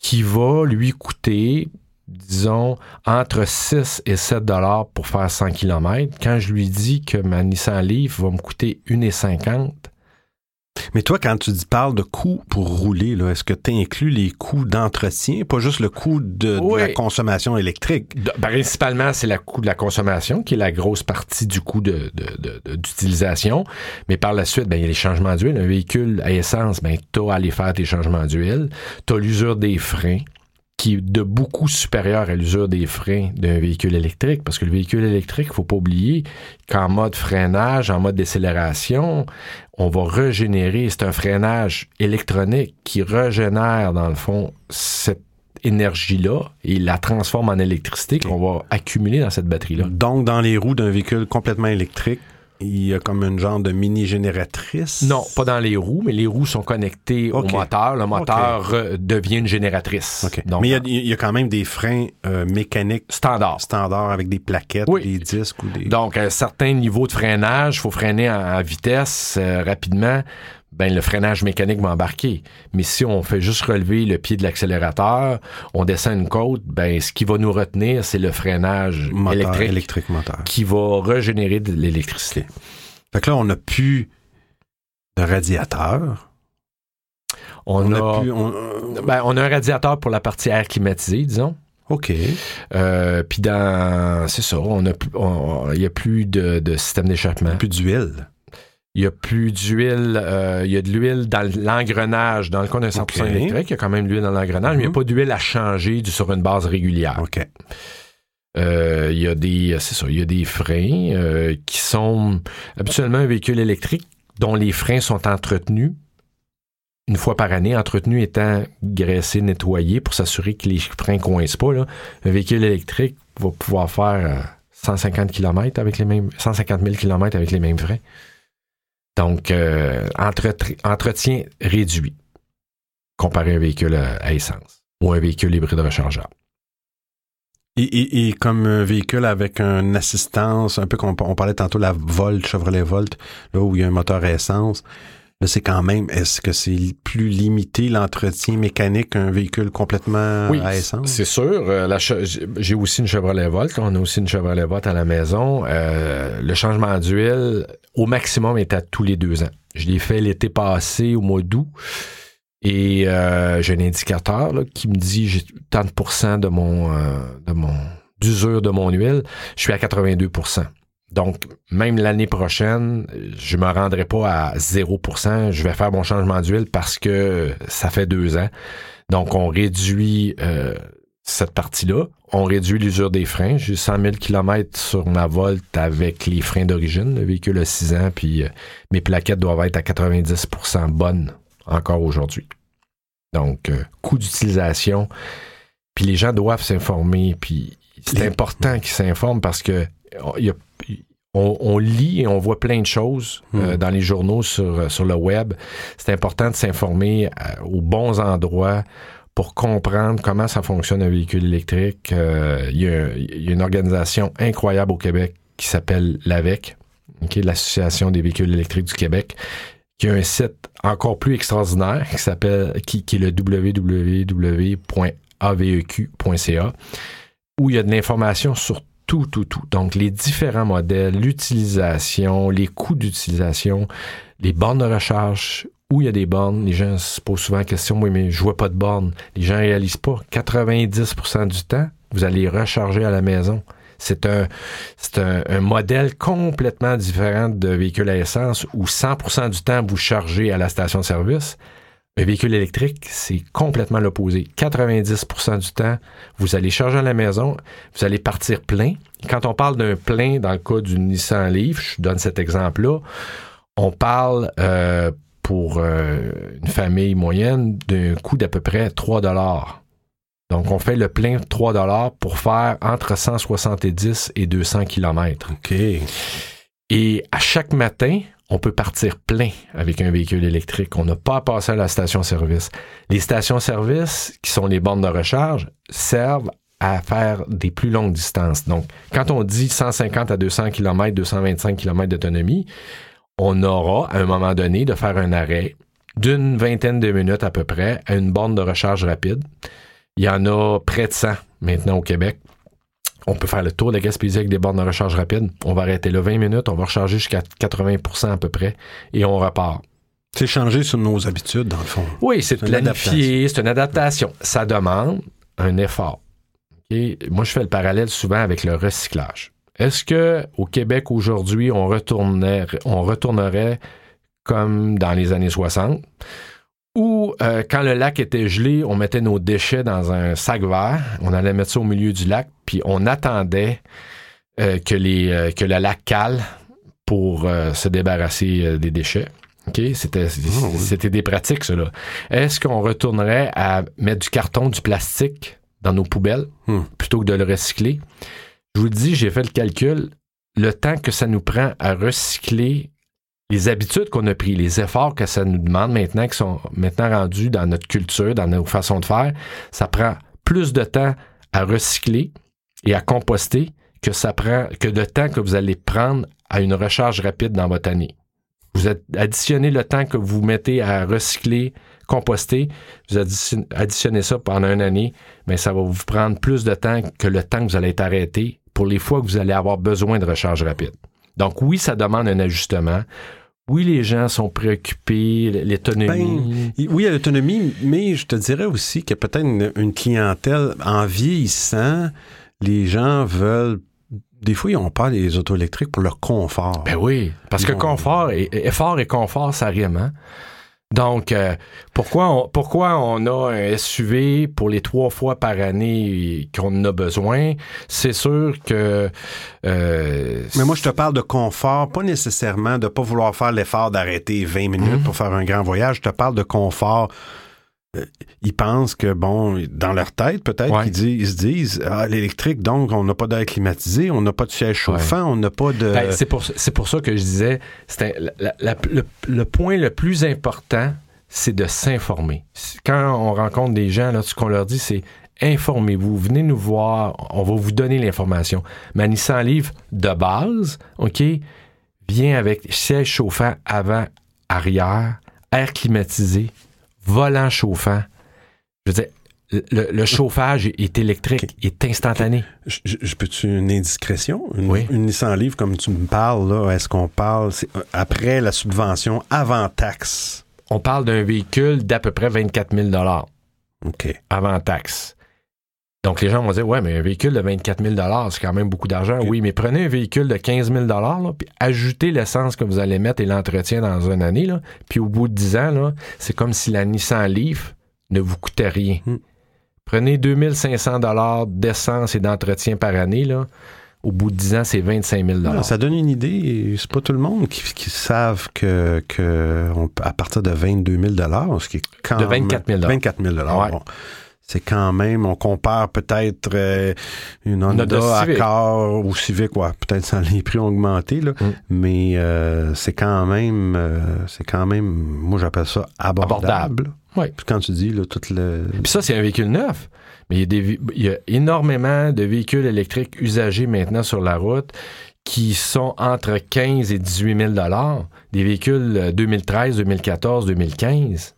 B: qui va lui coûter, disons, entre 6 et 7 dollars pour faire 100 km. Quand je lui dis que ma Nissan Leaf va me coûter 1,50
A: mais toi, quand tu dis, parles de coûts pour rouler, est-ce que tu inclus les coûts d'entretien, pas juste le coût de, la consommation électrique?
B: principalement, c'est le coût de la consommation qui est la grosse partie du coût d'utilisation. Mais par la suite, ben, il y a les changements d'huile. Un véhicule à essence, ben, tu as à aller faire tes changements d'huile. Tu as l'usure des freins qui est de beaucoup supérieur à l'usure des freins d'un véhicule électrique, parce que le véhicule électrique, il faut pas oublier qu'en mode freinage, en mode décélération, on va régénérer, c'est un freinage électronique qui régénère, dans le fond, cette énergie-là et la transforme en électricité qu'on va accumuler dans cette batterie-là.
A: Donc, dans les roues d'un véhicule complètement électrique, il y a comme une genre de mini-génératrice?
B: Non, pas dans les roues, mais les roues sont connectées au moteur. Le moteur devient une génératrice.
A: mais il y, a, quand même des freins euh, mécaniques
B: standards.
A: Standards avec des plaquettes, des disques ou des...
B: Donc, à un certain niveau de freinage, il faut freiner en, vitesse euh, rapidement. Ben le freinage mécanique va embarquer. Mais si on fait juste relever le pied de l'accélérateur, on descend une côte, ben ce qui va nous retenir, c'est le freinage
A: Moteur,
B: électrique
A: électrique moteur.
B: qui va régénérer de l'électricité.
A: Fait que là, on n'a plus de radiateur.
B: On,
A: On
B: a,
A: a plus. on-
B: ben, on a un radiateur pour la partie air climatisée, disons.
A: OK.
B: Euh, Puis dans, c'est ça, on a, il y a plus de, de système d'échappement.
A: Plus d'huile.
B: Il y a plus d'huile. euh, il y a de l'huile dans l'engrenage. Dans le cas d'un 100%
A: Ok.
B: électrique, il y a quand même de l'huile dans l'engrenage, mais il n'y a
A: Mhm.
B: pas d'huile à changer sur une base régulière.
A: OK.
B: Euh, il y a des, c'est ça, il y a des freins euh, qui sont habituellement un véhicule électrique dont les freins sont entretenus une fois par année, entretenus étant graissés, nettoyés pour s'assurer que les freins coincent pas. Là. Un véhicule électrique va pouvoir faire euh, 150 km avec les mêmes, 150 000 km avec les mêmes freins. Donc, euh, entretien réduit comparé à un véhicule à, à essence ou un véhicule hybride rechargeable.
A: Et comme un véhicule avec une assistance, un peu comme on parlait tantôt, la Volt, Chevrolet Volt, là où il y a un moteur à essence, c'est quand même, est-ce que c'est plus limité l'entretien mécanique qu'un véhicule complètement
B: Oui,
A: à essence?
B: c'est sûr. Euh, j'ai- J'ai aussi une Chevrolet Volt. On a aussi une Chevrolet Volt à la maison. Euh, le changement d'huile, au maximum, est à tous les deux ans. Je l'ai fait l'été passé, au mois d'août. Et euh, j'ai un indicateur là, qui me dit j'ai tant de pourcents de mon euh, de mon d'usure de mon huile. Je suis à 82 donc, même l'année prochaine, je me rendrai pas à 0%. Je vais faire mon changement d'huile parce que ça fait deux ans. Donc, on réduit euh, cette partie-là. On réduit l'usure des freins. J'ai 100 000 km sur ma Volt avec les freins d'origine. Le véhicule a 6 ans, puis euh, mes plaquettes doivent être à 90% bonnes encore aujourd'hui. Donc, euh, coût d'utilisation. Puis les gens doivent s'informer. Puis c'est
A: Les-
B: important qu'ils s'informent parce que il y a- on, on lit et on voit plein de choses euh,
A: Hmm.
B: dans les journaux, sur, sur le web. C'est important de s'informer euh, aux bons endroits pour comprendre comment ça fonctionne un véhicule électrique. Euh, il, y a, il y a une organisation incroyable au Québec qui s'appelle l'AVEC, l'Association des véhicules électriques du Québec, qui a un site encore plus extraordinaire qui s'appelle qui, qui est le www.aveq.ca où il y a de l'information sur tout, tout, tout. Donc, les différents modèles, l'utilisation, les coûts d'utilisation, les bornes de recharge, où il y a des bornes. Les gens se posent souvent la question, oui, mais je vois pas de bornes. Les gens réalisent pas. 90% du temps, vous allez recharger à la maison. C'est un, un, modèle complètement différent de véhicule à essence où 100% du temps, vous chargez à la station-service. Un véhicule électrique, c'est complètement l'opposé. 90% du temps, vous allez charger à la maison, vous allez partir plein. Quand on parle d'un plein, dans le cas du Nissan Leaf, je donne cet exemple-là, on parle euh, pour euh, une famille moyenne d'un coût d'à peu près 3 dollars. Donc, on fait le plein 3 dollars pour faire entre 170 et 200 kilomètres.
A: OK.
B: Et à chaque matin, on peut partir plein avec un véhicule électrique. On n'a pas à passer à la station-service. Les stations-service, qui sont les bornes de recharge, servent à faire des plus longues distances. Donc, quand on dit 150 à 200 km, 225 km d'autonomie, on aura, à un moment donné, de faire un arrêt d'une vingtaine de minutes à peu près à une borne de recharge rapide. Il y en a près de 100 maintenant au Québec. On peut faire le tour de la Gaspésie avec des bornes de recharge rapide. On va arrêter là 20 minutes, on va recharger jusqu'à 80% à peu près et on repart.
A: C'est changer sur nos habitudes, dans le fond.
B: Oui, c'est planifié, c'est une adaptation. Ça demande un effort. OK? Moi, je fais le parallèle souvent avec le recyclage. Est-ce que au Québec aujourd'hui, on retournerait, on retournerait comme dans les années 60, où euh, quand le lac était gelé, on mettait nos déchets dans un sac vert, on allait mettre ça au milieu du lac, puis on attendait euh, que, les, euh, que le lac cale pour euh, se débarrasser des déchets. OK? C'était,
A: Oh, oui.
B: c'était des pratiques, là. Est-ce qu'on retournerait à mettre du carton, du plastique dans nos poubelles
A: Hmm.
B: plutôt que de le recycler? Je vous le dis, j'ai fait le calcul. Le temps que ça nous prend à recycler les habitudes qu'on a pris, les efforts que ça nous demande maintenant, qui sont maintenant rendus dans notre culture, dans nos façons de faire, ça prend plus de temps à recycler et à composter que ça de temps que vous allez prendre à une recharge rapide dans votre année. Vous additionnez le temps que vous mettez à recycler, composter, vous additionnez ça pendant une année, mais ça va vous prendre plus de temps que le temps que vous allez être arrêté pour les fois que vous allez avoir besoin de recharge rapide. Donc oui, ça demande un ajustement. Oui, les gens sont préoccupés, l'autonomie.
A: Ben, oui, l'autonomie, mais je te dirais aussi qu'il y a peut-être une, clientèle en vieillissant, les gens veulent des fois, ils ont peur des auto électriques pour leur confort.
B: Ben oui, parce que confort, et, effort et confort, ça rime, hein? Donc, euh, pourquoi, on, pourquoi on a un SUV pour les trois fois par année qu'on a besoin? C'est sûr que...
A: Euh, Mais moi, je te parle de confort, pas nécessairement de pas vouloir faire l'effort d'arrêter 20 minutes mhm. pour faire un grand voyage. Je te parle de confort ils pensent que, bon, dans leur tête, peut-être, ils, se disent, ah, l'électrique, donc, on n'a pas d'air climatisé, on n'a pas de siège chauffant, on n'a pas de...
B: Ben, c'est, pour, pour ça que je disais, le, le, point le plus important, c'est de s'informer. Quand on rencontre des gens, là, ce qu'on leur dit, c'est informez-vous, venez nous voir, on va vous donner l'information. Mais Nissan Livre de base, OK, vient avec siège chauffant avant, arrière, air climatisé, volant chauffant. Je veux dire, le, chauffage est électrique, est instantané.
A: Je, peux-tu une indiscrétion? Une, oui. une Nissan Livre, comme tu me parles, là, est-ce qu'on parle euh, après la subvention, avant taxe?
B: On parle d'un véhicule d'à peu près 24 000
A: OK.
B: Avant taxe. Donc, les gens vont dire, ouais, mais un véhicule de 24 000 c'est quand même beaucoup d'argent. Oui, mais prenez un véhicule de 15 000 là, puis ajoutez l'essence que vous allez mettre et l'entretien dans une année, là, puis au bout de 10 ans, c'est comme si la Nissan Leaf ne vous coûtait rien. Hmm. Prenez 2500 d'essence et d'entretien par année, là. Au bout de 10 ans, c'est 25 000
A: Ça donne une idée. C'est pas tout le monde qui, qui savent que, que à partir de 22 000 ce qui est quand
B: De 24 000
A: 24 000 bon c'est quand même, on compare peut-être euh, une Honda Accord ou Civic, ouais, peut-être ça les prix ont augmenté, là, mm. mais euh, c'est quand même, euh, c'est quand même, moi j'appelle ça abordable.
B: Oui.
A: Puis quand tu dis, là, tout le...
B: Puis ça, c'est un véhicule neuf. Mais il y, a des, il y a énormément de véhicules électriques usagés maintenant sur la route qui sont entre 15 et 18 000 Des véhicules 2013, 2014, 2015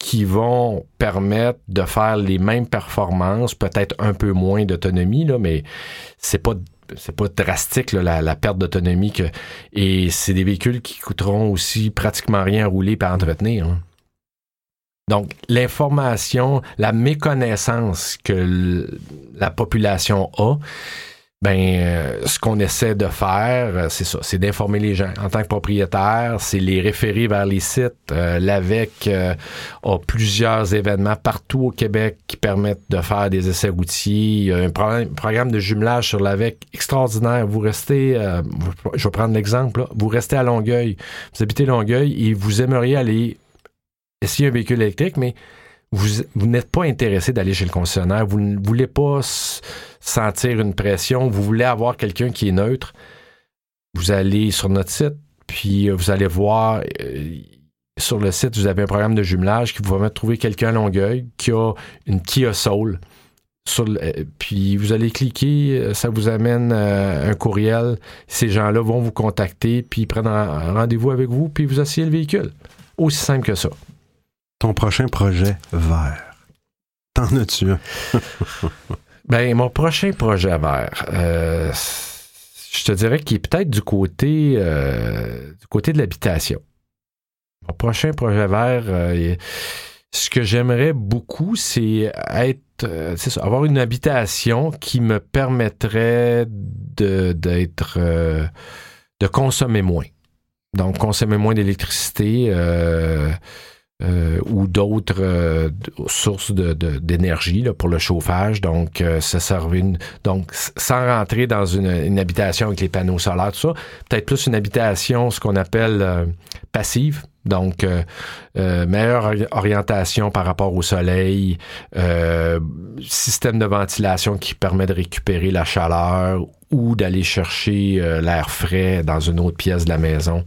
B: qui vont permettre de faire les mêmes performances, peut-être un peu moins d'autonomie, là, mais c'est pas c'est pas drastique la, perte d'autonomie que et c'est des véhicules qui coûteront aussi pratiquement rien à rouler et à entretenir. Hein. Donc l'information, la méconnaissance que la population a, ben euh, ce qu'on essaie de faire, euh, c'est ça, c'est d'informer les gens. En tant que propriétaire, c'est les référer vers les sites. Euh, L'AVEC euh, a plusieurs événements partout au Québec qui permettent de faire des essais routiers. Il y a un programme de jumelage sur l'AVEC extraordinaire. Vous restez, je vais prendre l'exemple, vous restez à Longueuil, vous habitez Longueuil et vous aimeriez aller essayer un véhicule électrique, mais vous, n'êtes pas intéressé d'aller chez le concessionnaire, vous ne voulez pas sentir une pression, vous voulez avoir quelqu'un qui est neutre, vous allez sur notre site, puis euh, vous allez voir euh, sur le site, vous avez un programme de jumelage qui vous permet de trouver quelqu'un à Longueuil qui a une Kia Soul. Euh, puis vous allez cliquer, ça vous amène un courriel. Ces gens-là vont vous contacter, puis prennent un rendez-vous avec vous, puis vous asseyez le véhicule. Aussi simple que ça
A: ton prochain projet vert? T'en as-tu un?
B: ben, mon prochain projet vert, euh, je te dirais qu'il est peut-être du côté, euh, du côté de l'habitation. Mon prochain projet vert, euh, ce que j'aimerais beaucoup, c'est être, avoir une habitation qui me permettrait d'être, de consommer moins. Donc, consommer moins d'électricité. Euh, ou d'autres euh, sources d'énergie pour le chauffage. Donc, euh, ça une, donc sans rentrer dans une, habitation avec les panneaux solaires, tout ça, peut-être plus une habitation, ce qu'on appelle passive. Donc, meilleure orientation par rapport au soleil, système de ventilation qui permet de récupérer la chaleur ou d'aller chercher l'air frais dans une autre pièce de la maison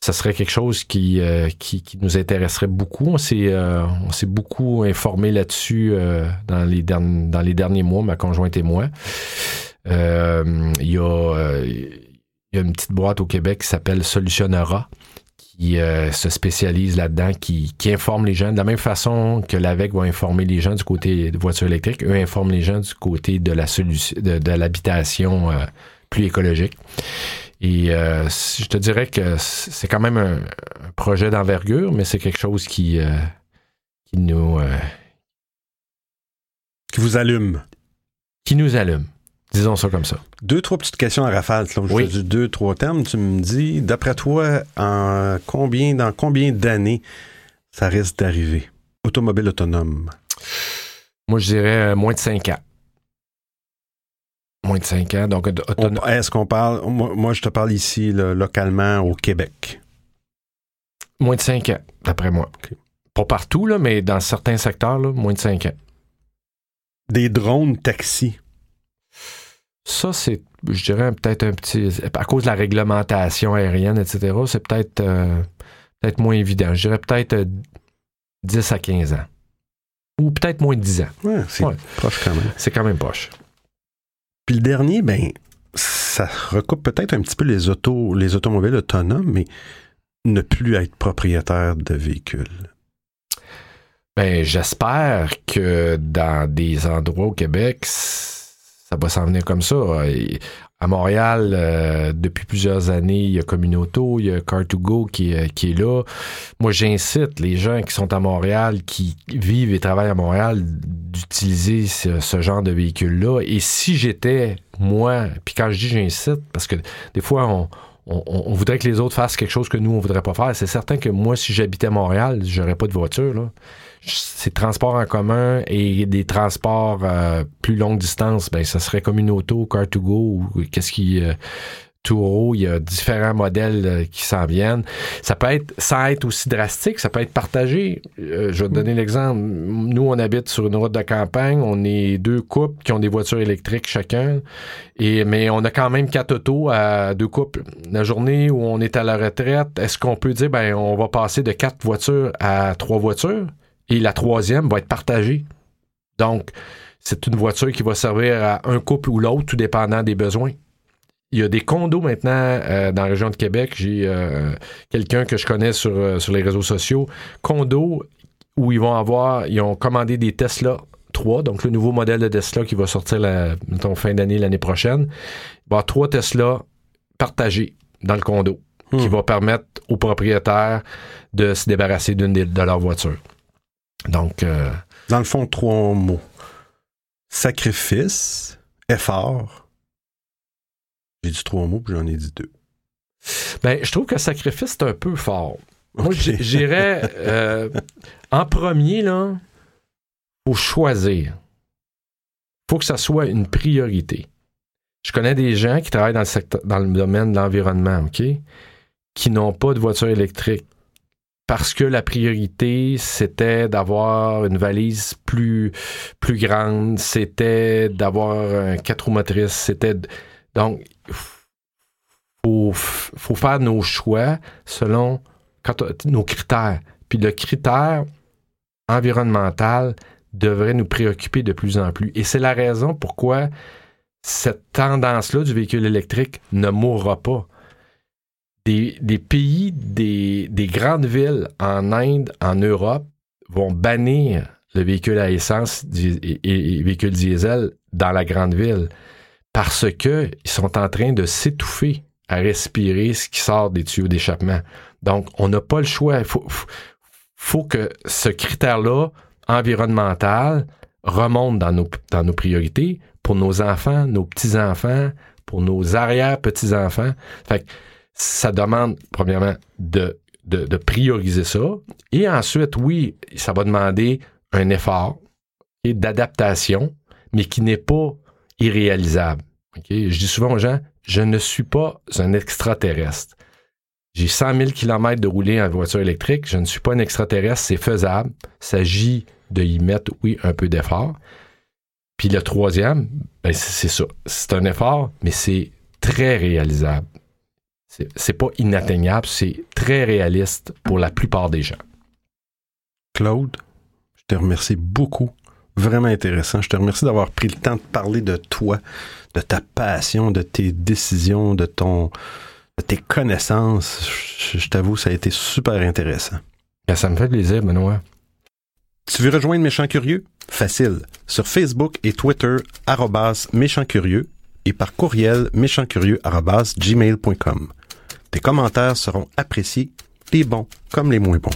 B: ça serait quelque chose qui, euh, qui, nous intéresserait beaucoup. On s'est, euh, on s'est beaucoup informé là-dessus euh, dans, les dans les derniers mois, ma conjointe et moi. Il y, a, il y a une petite boîte au Québec qui s'appelle Solutionnera, qui euh, se spécialise là-dedans, qui, qui informe les gens de la même façon que l'AVEC va informer les gens du côté de voitures électriques, eux informent les gens du côté de la solution de, l'habitation euh, plus écologique. Et euh, je te dirais que c'est quand même un, projet d'envergure, mais c'est quelque chose qui, qui nous
A: qui vous allume.
B: Qui nous allume. Disons ça comme ça.
A: Deux, trois petites questions à rafale. je oui. deux, trois termes. Tu me dis, d'après toi, en combien, dans combien d'années ça risque d'arriver? Automobile autonome.
B: Moi, je dirais euh, moins de cinq ans. Moins de cinq ans. Donc,
A: Est-ce qu'on parle. Moi, je te parle ici, localement, au Québec?
B: Moins de cinq ans, d'après moi. Pas partout, là, mais dans certains secteurs, moins de cinq ans.
A: Des drones taxis.
B: Ça, c'est, je dirais, peut-être un petit. À cause de la réglementation aérienne, etc., c'est peut-être euh, peut-être moins évident. Je dirais peut-être 10 euh, à 15 ans. Ou peut-être moins de 10 ans.
A: Ouais, c'est proche quand même.
B: C'est quand même proche.
A: Puis le dernier, ben, ça recoupe peut-être un petit peu les les automobiles autonomes, mais ne plus être propriétaire de véhicules.
B: Ben, j'espère que dans des endroits au Québec, ça va s'en venir comme ça. À Montréal, euh, depuis plusieurs années, il y a Communauto, il y a Car2Go qui, qui est là. Moi, j'incite les gens qui sont à Montréal, qui vivent et travaillent à Montréal, d'utiliser ce, genre de véhicule-là. Et si j'étais, moi, puis quand je dis j'incite, parce que des fois, on, on, voudrait que les autres fassent quelque chose que nous, on voudrait pas faire. C'est certain que moi, si j'habitais à Montréal, j'aurais pas de voiture. Là c'est transports en commun et des transports euh, plus longue distance, ben ça serait comme une auto, car to go ou qu'est-ce qui euh, Touro, il y a différents modèles euh, qui s'en viennent. Ça peut être, sans être aussi drastique, ça peut être partagé. je vais te donner l'exemple. Nous, on habite sur une route de campagne. On est deux couples qui ont des voitures électriques chacun. Et, mais on a quand même quatre autos à deux couples. La journée où on est à la retraite, est-ce qu'on peut dire, ben, on va passer de quatre voitures à trois voitures? Et la troisième va être partagée. Donc, c'est une voiture qui va servir à un couple ou l'autre, tout dépendant des besoins. Il y a des condos maintenant euh, dans la région de Québec. J'ai euh, quelqu'un que je connais sur, euh, sur les réseaux sociaux. Condos où ils vont avoir, ils ont commandé des Tesla 3, donc le nouveau modèle de Tesla qui va sortir la fin d'année l'année prochaine. Il va y avoir trois Tesla partagés dans le condo qui hmm. va permettre aux propriétaires de se débarrasser d'une de leurs voitures. Donc. Euh,
A: Dans le fond, trois mots sacrifice, effort. J'ai dit trois mots, puis j'en ai dit deux.
B: Ben, je trouve que sacrifice, c'est un peu fort. Moi, j'irais euh, en premier, là, faut choisir. faut que ça soit une priorité. Je connais des gens qui travaillent dans le, secteur, dans le domaine de l'environnement, OK? Qui n'ont pas de voiture électrique, parce que la priorité, c'était d'avoir une valise plus, plus grande, c'était d'avoir un quatre roues motrices, c'était... Donc, faut, faut faire nos choix selon nos critères. Puis le critère environnemental devrait nous préoccuper de plus en plus. Et c'est la raison pourquoi cette tendance-là du véhicule électrique ne mourra pas des, pays, des, grandes villes en Inde, en Europe, vont bannir le véhicule à essence et, le véhicule diesel dans la grande ville parce qu'ils sont en train de s'étouffer à respirer ce qui sort des tuyaux d'échappement. Donc, on n'a pas le choix. Il faut, que ce critère-là, environnemental, remonte dans nos, dans nos priorités pour nos enfants, nos petits-enfants, pour nos arrière-petits-enfants. Fait que ça demande, premièrement, de, de, prioriser ça. Et ensuite, oui, ça va demander un effort et d'adaptation, mais qui n'est pas irréalisable. Je dis souvent aux gens, je ne suis pas un extraterrestre. J'ai 100 000 km de rouler en voiture électrique. Je ne suis pas un extraterrestre. C'est faisable. Il s'agit de y mettre, oui, un peu d'effort. Puis le troisième, ben c'est ça. C'est un effort, mais c'est très réalisable c'est pas inatteignable, c'est très réaliste pour la plupart des gens.
A: Claude, je te remercie beaucoup. Vraiment intéressant. Je te remercie d'avoir pris le temps de parler de toi, de ta passion, de tes décisions, de ton, tes connaissances. Je, je t'avoue, ça a été super intéressant.
B: Ben, ça me fait plaisir, Benoît.
A: Tu veux rejoindre Méchant Curieux? Facile. Sur Facebook et Twitter, arrobas Méchant Curieux et par courriel méchantcurieux.gmail.com. Tes commentaires seront appréciés, les bons comme les moins bons.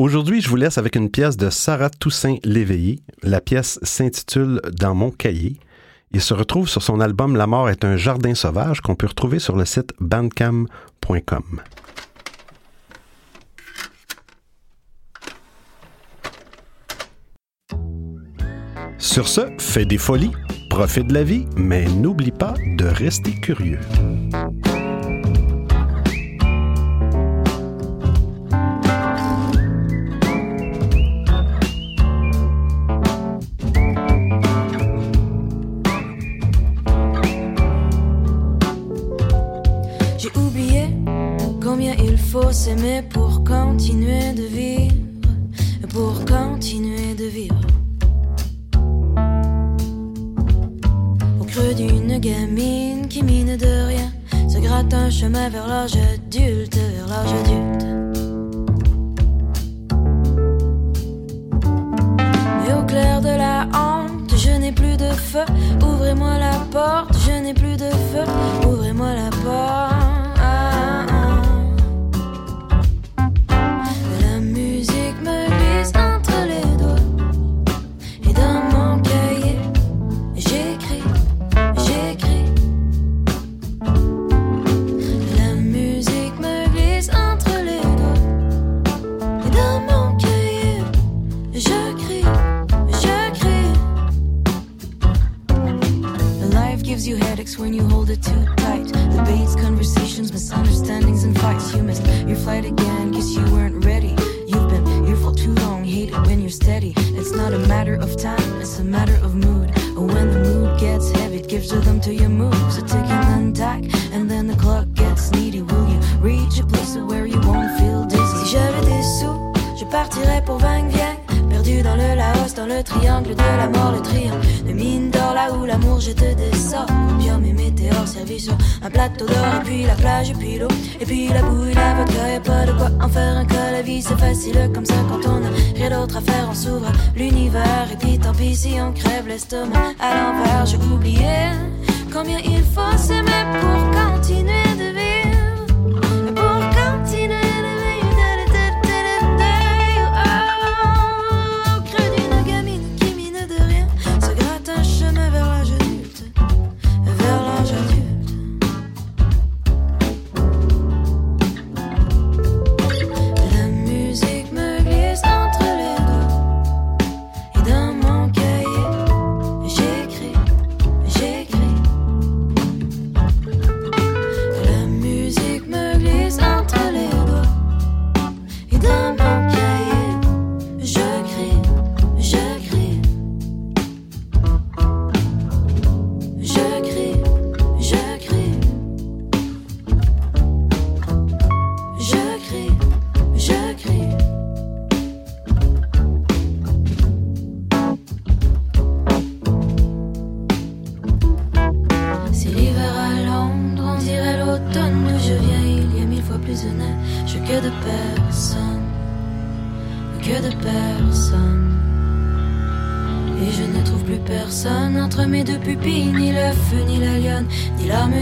A: Aujourd'hui, je vous laisse avec une pièce de Sarah Toussaint Léveillé. La pièce s'intitule Dans mon cahier. Il se retrouve sur son album La mort est un jardin sauvage qu'on peut retrouver sur le site bandcam.com. Sur ce, fais des folies, profite de la vie, mais n'oublie pas de rester curieux.
C: Le triangle de la mort, le triangle de mine d'or, là où l'amour jette des sorts. Opium et météores servis sur un plateau d'or, et puis la plage, et puis l'eau, et puis la bouille, la vodka, et pas de quoi en faire un cas. La vie c'est facile comme ça quand on a rien d'autre à faire, on s'ouvre l'univers, et puis tant pis si on crève l'estomac à l'envers. J'ai oublié combien il faut s'aimer pour continuer de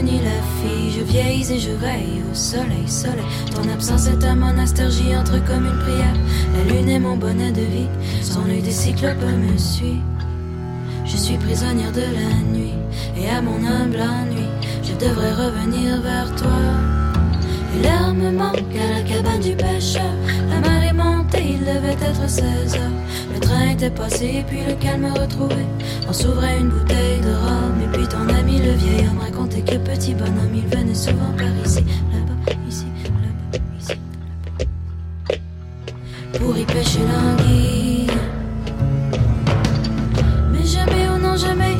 C: ni la fille. Je vieillis et je veille au soleil, soleil. Ton absence est un monastère, j'y entre comme une prière. La lune est mon bonnet de vie, son œil des cyclopes me suit. Je suis prisonnière de la nuit, et à mon humble ennui, je devrais revenir vers toi. Et l'air me manque à la cabane du pêcheur. La mer est il devait être 16 heures. Le train était passé, puis le calme retrouvé. On s'ouvrait une bouteille de rhum, et puis ton ami le vieil homme racontait que petit bonhomme, il venait souvent par ici, là-bas, ici, là-bas, ici, là-bas. Pour y pêcher l'anguille. Mais jamais, oh non, jamais,